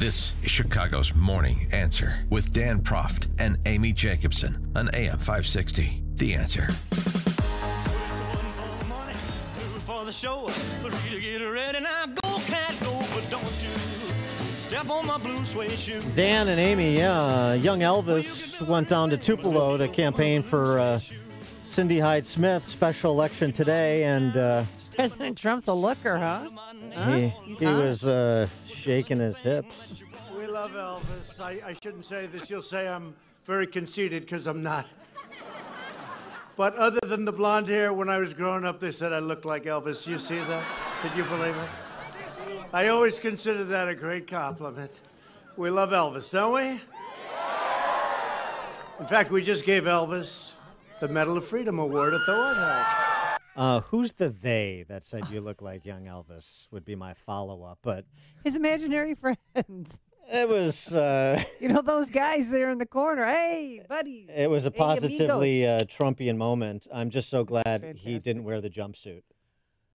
This is Chicago's Morning Answer with Dan Proft and Amy Jacobson on AM 560. The Answer. the show. Three to get ready now. Go, cat, go, but don't you step on my blue suede shoe. Dan and Amy, yeah. Young Elvis went down to Tupelo to campaign for uh, Cindy Hyde Smith. Special election today, and uh, President Trump's a looker, huh? Huh? he, He's he hot. was uh, shaking his hips. We love Elvis. I, I shouldn't say this. You'll say I'm very conceited because I'm not. But other than the blonde hair, when I was growing up, they said I looked like Elvis. You see that? Could you believe it? I always consider that a great compliment. We love Elvis, don't we? In fact, we just gave Elvis the Medal of Freedom Award at the White House. Uh, who's the they that said you look like young Elvis? Would be my follow up, but His imaginary friends. it was uh, You know those guys there in the corner. Hey, buddy. it was a positively amigos. uh, Trumpian moment. I'm just so glad he didn't wear the jumpsuit.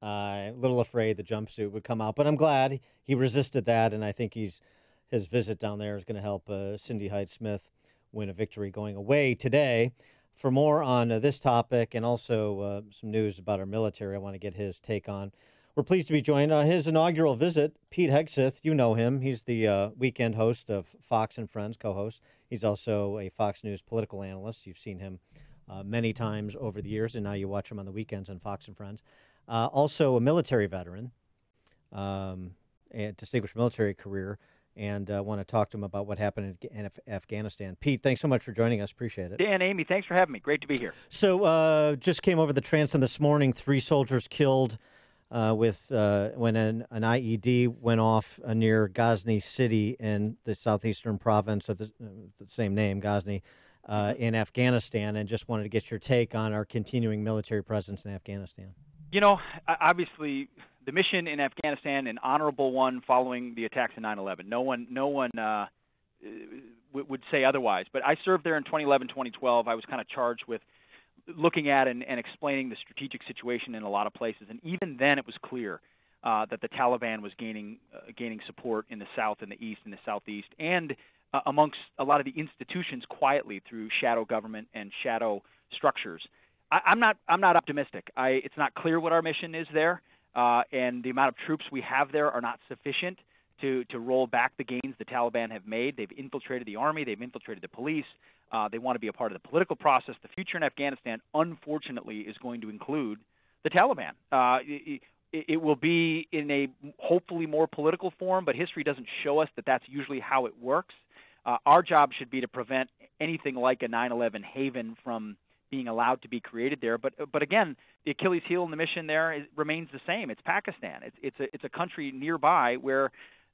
Uh, a little afraid the jumpsuit would come out, but I'm glad he resisted that, and I think he's his visit down there is going to help uh, Cindy Hyde Smith win a victory going away today. For more on uh, this topic and also uh, some news about our military, I want to get his take on. We're pleased to be joined on his inaugural visit. Pete Hegseth, you know him. He's the uh, weekend host of Fox and Friends, co-host. He's also a Fox News political analyst. You've seen him uh, many times over the years, and now you watch him on the weekends on Fox and Friends. Uh, also a military veteran, um, a distinguished military career, and uh, want to talk to him about what happened in Af- Afghanistan. Pete, thanks so much for joining us. Appreciate it. Dan, Amy, thanks for having me. Great to be here. So, uh, just came over the transom this morning. Three soldiers killed uh, with uh, when an, an IED went off uh, near Ghazni City in the southeastern province of the, uh, the same name, Ghazni, uh, in Afghanistan. And just wanted to get your take on our continuing military presence in Afghanistan. You know, obviously, the mission in Afghanistan, an honorable one following the attacks in 9/11. No one, no one uh, would say otherwise. But I served there in 2011, 2012. I was kind of charged with looking at and, and explaining the strategic situation in a lot of places. And even then, it was clear uh, that the Taliban was gaining uh, gaining support in the south and the east and the southeast, and uh, amongst a lot of the institutions quietly through shadow government and shadow structures. I, I'm not I'm not optimistic. I, it's not clear what our mission is there, uh, and the amount of troops we have there are not sufficient to to roll back the gains the Taliban have made. They've infiltrated the army, they've infiltrated the police. Uh, they want to be a part of the political process. The future in Afghanistan, unfortunately, is going to include the Taliban. Uh, it, it, will be in a hopefully more political form, but history doesn't show us that that's usually how it works. Uh, our job should be to prevent anything like a 9/11 haven from being allowed to be created there. But but again, the Achilles heel in the mission there is, remains the same. It's Pakistan. It's it's a it's a country nearby where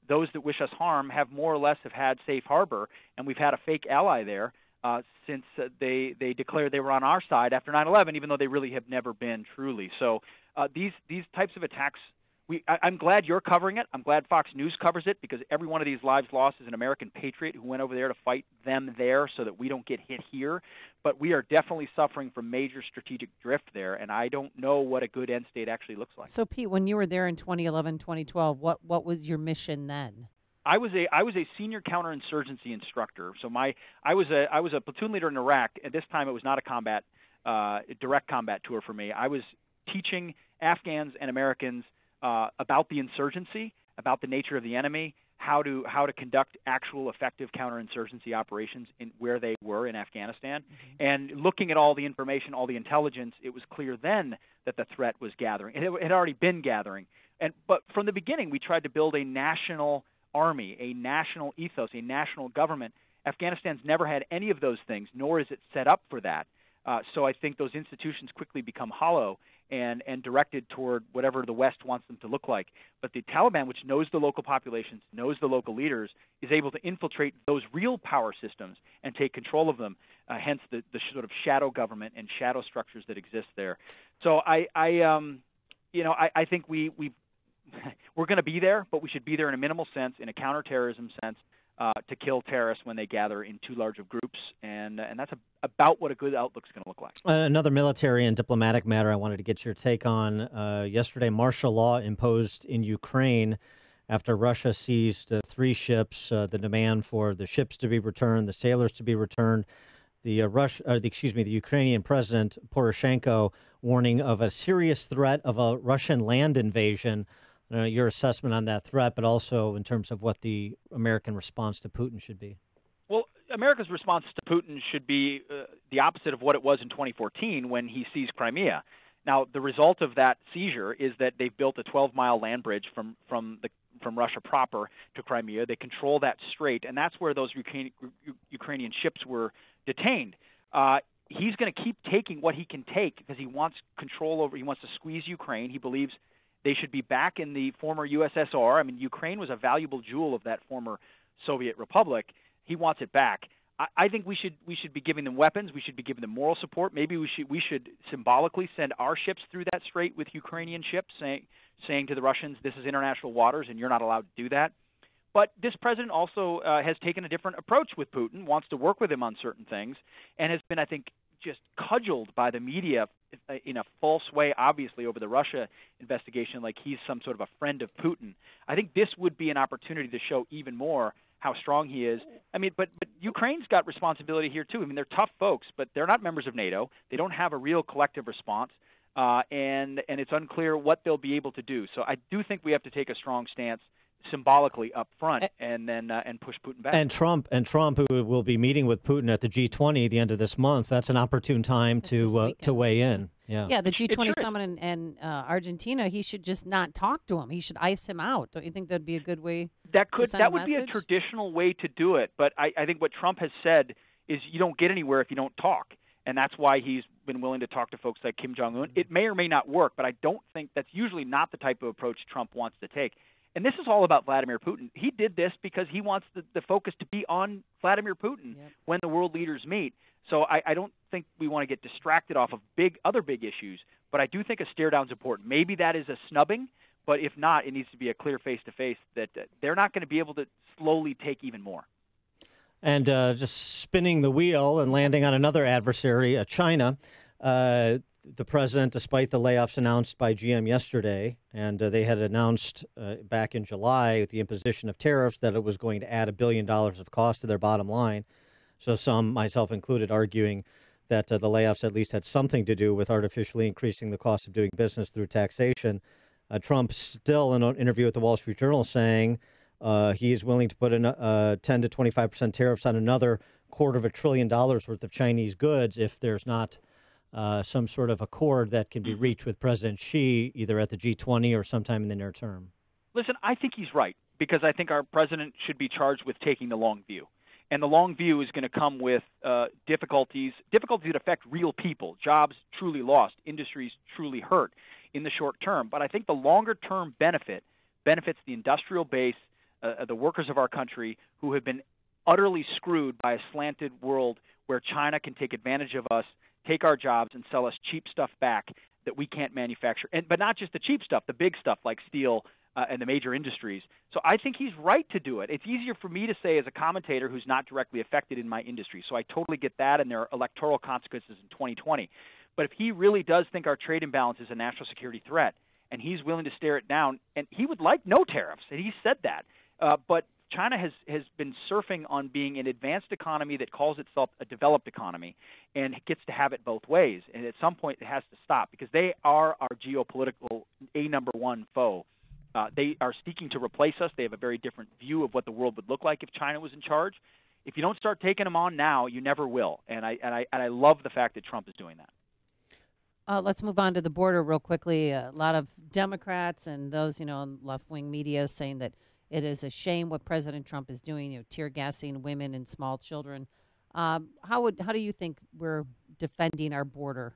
those that wish us harm have more or less have had safe harbor, and we've had a fake ally there uh, since uh, they they declared they were on our side after 9/11, even though they really have never been truly. So uh, these these types of attacks. We, I, I'm glad you're covering it. I'm glad Fox News covers it because every one of these lives lost is an American patriot who went over there to fight them there so that we don't get hit here. But we are definitely suffering from major strategic drift there, and I don't know what a good end state actually looks like. So, Pete, when you were there in 2011, 2012, what, what was your mission then? I was a I was a senior counterinsurgency instructor. So my I was a I was a platoon leader in Iraq. At this time, it was not a combat uh, direct combat tour for me. I was teaching Afghans and Americans uh, about the insurgency, about the nature of the enemy, how to how to conduct actual effective counterinsurgency operations in where they were in Afghanistan, and looking at all the information, all the intelligence. It was clear then that the threat was gathering. It had already been gathering, and but from the beginning, we tried to build a national army, a national ethos, a national government. Afghanistan's never had any of those things, nor is it set up for that. Uh, so I think those institutions quickly become hollow and, and directed toward whatever the West wants them to look like. But the Taliban, which knows the local populations, knows the local leaders, is able to infiltrate those real power systems and take control of them. Uh, hence the, the sort of shadow government and shadow structures that exist there. So I, I um, you know, I, I think we we we're going to be there, but we should be there in a minimal sense, in a counterterrorism sense, uh, to kill terrorists when they gather in too large of groups, and and that's a, about what a good outlook's going to look like. Uh, another military and diplomatic matter I wanted to get your take on. Uh, yesterday, martial law imposed in Ukraine after Russia seized uh, three ships. Uh, the demand for the ships to be returned, the sailors to be returned. The uh, Rush, the, excuse me, the Ukrainian president Poroshenko warning of a serious threat of a Russian land invasion. Uh, your assessment on that threat, but also in terms of what the American response to Putin should be. Well, America's response to Putin should be uh, the opposite of what it was in 2014 when he seized Crimea. Now, the result of that seizure is that they've built a 12-mile land bridge from from the from Russia proper to Crimea. They control that strait, and that's where those Ukrainian ships were detained. Uh, he's going to keep taking what he can take because he wants control over. He wants to squeeze Ukraine. He believes they should be back in the former USSR. I mean, Ukraine was a valuable jewel of that former Soviet republic. He wants it back. I, I think we should we should be giving them weapons. We should be giving them moral support. Maybe we should we should symbolically send our ships through that strait with Ukrainian ships, saying saying to the Russians, "This is international waters, and you're not allowed to do that." But this president also uh, has taken a different approach with Putin, wants to work with him on certain things, and has been, I think, just cudgeled by the media in a false way, obviously, over the Russia investigation, like he's some sort of a friend of Putin. I think this would be an opportunity to show even more how strong he is. I mean, but but Ukraine's got responsibility here too. I mean, they're tough folks, but they're not members of NATO. They don't have a real collective response, uh, and and it's unclear what they'll be able to do. So I do think we have to take a strong stance symbolically up front and then uh, and push Putin back. And Trump and Trump, who will be meeting with Putin at the G20 the end of this month, that's an opportune time to uh, to weigh in. Yeah, yeah. The G20 summit in, in uh, Argentina, he should just not talk to him. He should ice him out. Don't you think that'd be a good way? That could that would a be a traditional way to do it. But I, I think what Trump has said is you don't get anywhere if you don't talk. And that's why he's been willing to talk to folks like Kim Jong Un. It may or may not work, but I don't think that's usually not the type of approach Trump wants to take. And this is all about Vladimir Putin. He did this because he wants the, the focus to be on Vladimir Putin yep. when the world leaders meet. So I, I don't think we want to get distracted off of big other big issues, but I do think a stare down is important. Maybe that is a snubbing, but if not, it needs to be a clear face to face that uh, they're not going to be able to slowly take even more. And uh, just spinning the wheel and landing on another adversary, uh, China. Uh, the president, despite the layoffs announced by GM yesterday, and uh, they had announced uh, back in July with the imposition of tariffs that it was going to add a billion dollars of cost to their bottom line. So some, myself included, arguing that uh, the layoffs at least had something to do with artificially increasing the cost of doing business through taxation. Uh, Trump still in an interview with the Wall Street Journal saying uh, he is willing to put in uh, 10 to 25 percent tariffs on another quarter of a trillion dollars worth of Chinese goods if there's not – uh, some sort of accord that can be mm-hmm. reached with President Xi either at the G20 or sometime in the near term? Listen, I think he's right because I think our president should be charged with taking the long view. And the long view is going to come with uh, difficulties, difficulties that affect real people, jobs truly lost, industries truly hurt in the short term. But I think the longer term benefit benefits the industrial base, uh, the workers of our country who have been utterly screwed by a slanted world where China can take advantage of us take our jobs and sell us cheap stuff back that we can't manufacture. And but not just the cheap stuff, the big stuff like steel uh, and the major industries. So I think he's right to do it. It's easier for me to say as a commentator who's not directly affected in my industry. So I totally get that, and there are electoral consequences in 2020. But if he really does think our trade imbalance is a national security threat, and he's willing to stare it down, and he would like no tariffs, and he said that. Uh, but China has, has been surfing on being an advanced economy that calls itself a developed economy and gets to have it both ways. And at some point, it has to stop because they are our geopolitical a number one foe. Uh, they are seeking to replace us. They have a very different view of what the world would look like if China was in charge. If you don't start taking them on now, you never will. And I and I and I love the fact that Trump is doing that. Uh, let's move on to the border real quickly. A lot of Democrats and those, you know, left wing media saying that it is a shame what President Trump is doing, you know, tear gassing women and small children. Um, how would how do you think we're defending our border?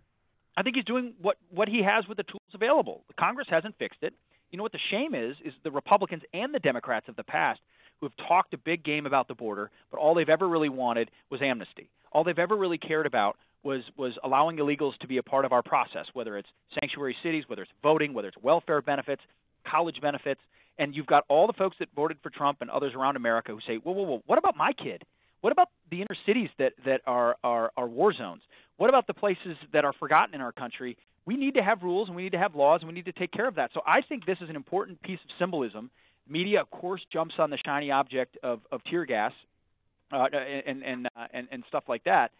I think he's doing what what he has with the tools available. The Congress hasn't fixed it. You know what the shame is is the Republicans and the Democrats of the past who have talked a big game about the border, but all they've ever really wanted was amnesty. All they've ever really cared about was was allowing illegals to be a part of our process, whether it's sanctuary cities, whether it's voting, whether it's welfare benefits, college benefits. And you've got all the folks that voted for Trump and others around America who say, whoa, whoa, whoa, what about my kid? What about the inner cities that, that are, are, are war zones? What about the places that are forgotten in our country? We need to have rules and we need to have laws and we need to take care of that. So I think this is an important piece of symbolism Media, of course, jumps on the shiny object of, of tear gas uh, and and, uh, and and stuff like that,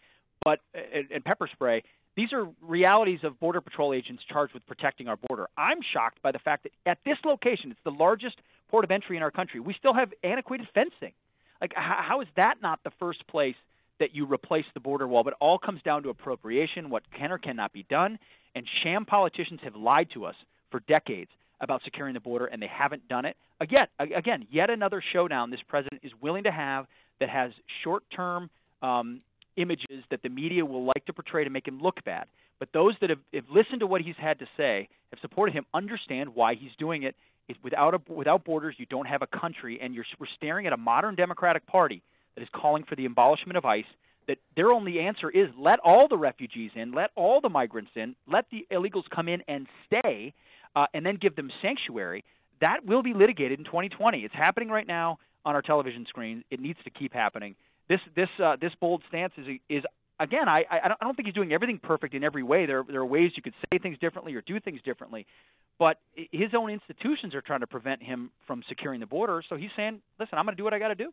but and, and pepper spray. These are realities of Border Patrol agents charged with protecting our border. I'm shocked by the fact that at this location, it's the largest port of entry in our country, we still have antiquated fencing. Like, how is that not the first place that you replace the border wall? But it all comes down to appropriation, what can or cannot be done. And sham politicians have lied to us for decades about securing the border, and they haven't done it. Again, again, yet another showdown this president is willing to have that has short-term um, images that the media will like to portray to make him look bad. But those that have, have listened to what he's had to say, have supported him, understand why he's doing it. It's without a, without borders, you don't have a country, and you're we're staring at a modern Democratic Party that is calling for the abolishment of ICE. That their only answer is let all the refugees in, let all the migrants in, let the illegals come in and stay, uh, and then give them sanctuary. That will be litigated in 2020. It's happening right now on our television screen. It needs to keep happening this this uh, this bold stance is is again I I don't think he's doing everything perfect in every way. There there are ways you could say things differently or do things differently, but his own institutions are trying to prevent him from securing the border. So he's saying, listen, I'm going to do what I got to do.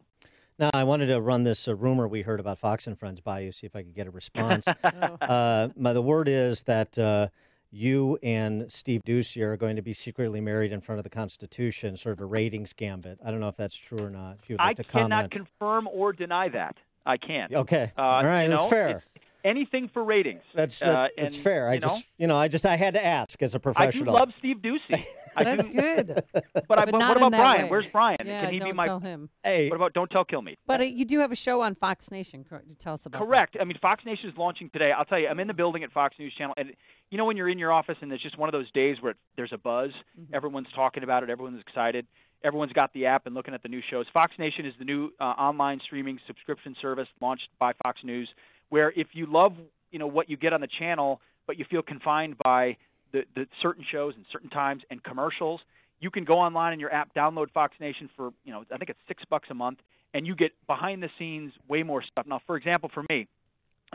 Now, I wanted to run this uh, rumor we heard about Fox and Friends by you, see if I could get a response. oh. uh, my, the word is that uh, you and Steve Doocy are going to be secretly married in front of the Constitution, sort of a ratings gambit. I don't know if that's true or not. If you would like I to cannot confirm or deny that. I can't. Okay. Uh, All right. That's know, fair. Anything for ratings. That's that's, uh, and, fair. I just you know I just I had to ask as a professional. I do love Steve Doocy. That's good. But, but, I, but what about Brian? Way. Where's Brian? Yeah, Can he don't be my? Tell him. Hey. What about Don't Tell Kill Me? But uh, you do have a show on Fox Nation. Tell us about. Correct. That. I mean, Fox Nation is launching today. I'll tell you, I'm in the building at Fox News Channel, and you know when you're in your office and it's just one of those days where there's a buzz. Mm-hmm. Everyone's talking about it. Everyone's excited. Everyone's got the app and looking at the new shows. Fox Nation is the new uh, online streaming subscription service launched by Fox News, where if you love you know what you get on the channel, but you feel confined by the, the certain shows and certain times and commercials, you can go online in your app, download Fox Nation for you know I think it's six bucks a month, and you get behind the scenes way more stuff. Now, for example, for me,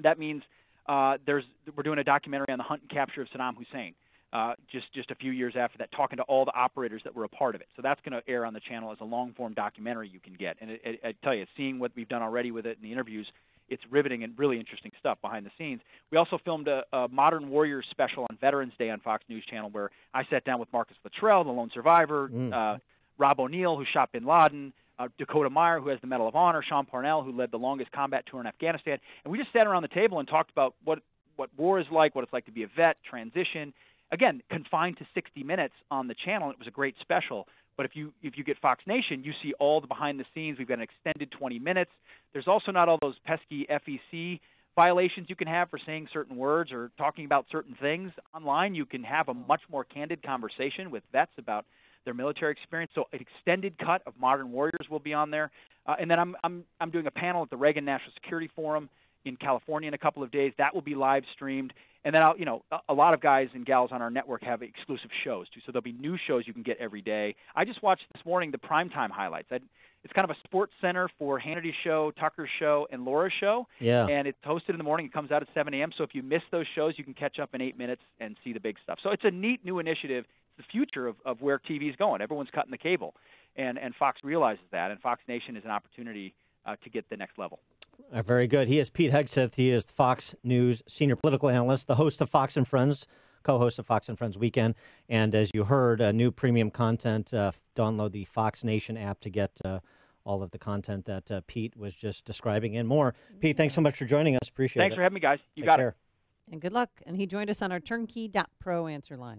that means uh, there's we're doing a documentary on the hunt and capture of Saddam Hussein. Uh, just just a few years after that, talking to all the operators that were a part of it. So that's going to air on the channel as a long form documentary you can get. And it, I tell you, seeing what we've done already with it in the interviews, it's riveting and really interesting stuff behind the scenes. We also filmed a, a Modern Warriors special on Veterans Day on Fox News Channel, where I sat down with Marcus Luttrell, the lone survivor, mm. uh, Rob O'Neill, who shot Bin Laden, uh, Dakota Meyer, who has the Medal of Honor, Sean Parnell, who led the longest combat tour in Afghanistan, and we just sat around the table and talked about what what war is like, what it's like to be a vet, transition. Again, confined to 60 minutes on the channel. It was a great special. But if you if you get Fox Nation, you see all the behind the scenes. We've got an extended 20 minutes. There's also not all those pesky FCC violations you can have for saying certain words or talking about certain things online. You can have a much more candid conversation with vets about their military experience. So an extended cut of Modern Warriors will be on there. Uh, and then I'm I'm I'm doing a panel at the Reagan National Security Forum in California in a couple of days. That will be live streamed. And then I'll, you know, a lot of guys and gals on our network have exclusive shows too. So there'll be new shows you can get every day. I just watched this morning the primetime highlights. I, it's kind of a sports center for Hannity's show, Tucker's show, and Laura's show. Yeah. And it's hosted in the morning. It comes out at 7 a.m. So if you miss those shows, you can catch up in eight minutes and see the big stuff. So it's a neat new initiative. It's the future of, of where TV is going. Everyone's cutting the cable, and and Fox realizes that, and Fox Nation is an opportunity uh, to get the next level. Uh, very good. He is Pete Hegseth. He is Fox News senior political analyst, the host of Fox and Friends, co-host of Fox and Friends Weekend, and as you heard, uh, new premium content. Uh, download the Fox Nation app to get uh, all of the content that uh, Pete was just describing and more. Pete, thanks so much for joining us. Appreciate thanks it. Thanks for having me, guys. You Take got care. it. And good luck. And he joined us on our turnkey.pro answer line.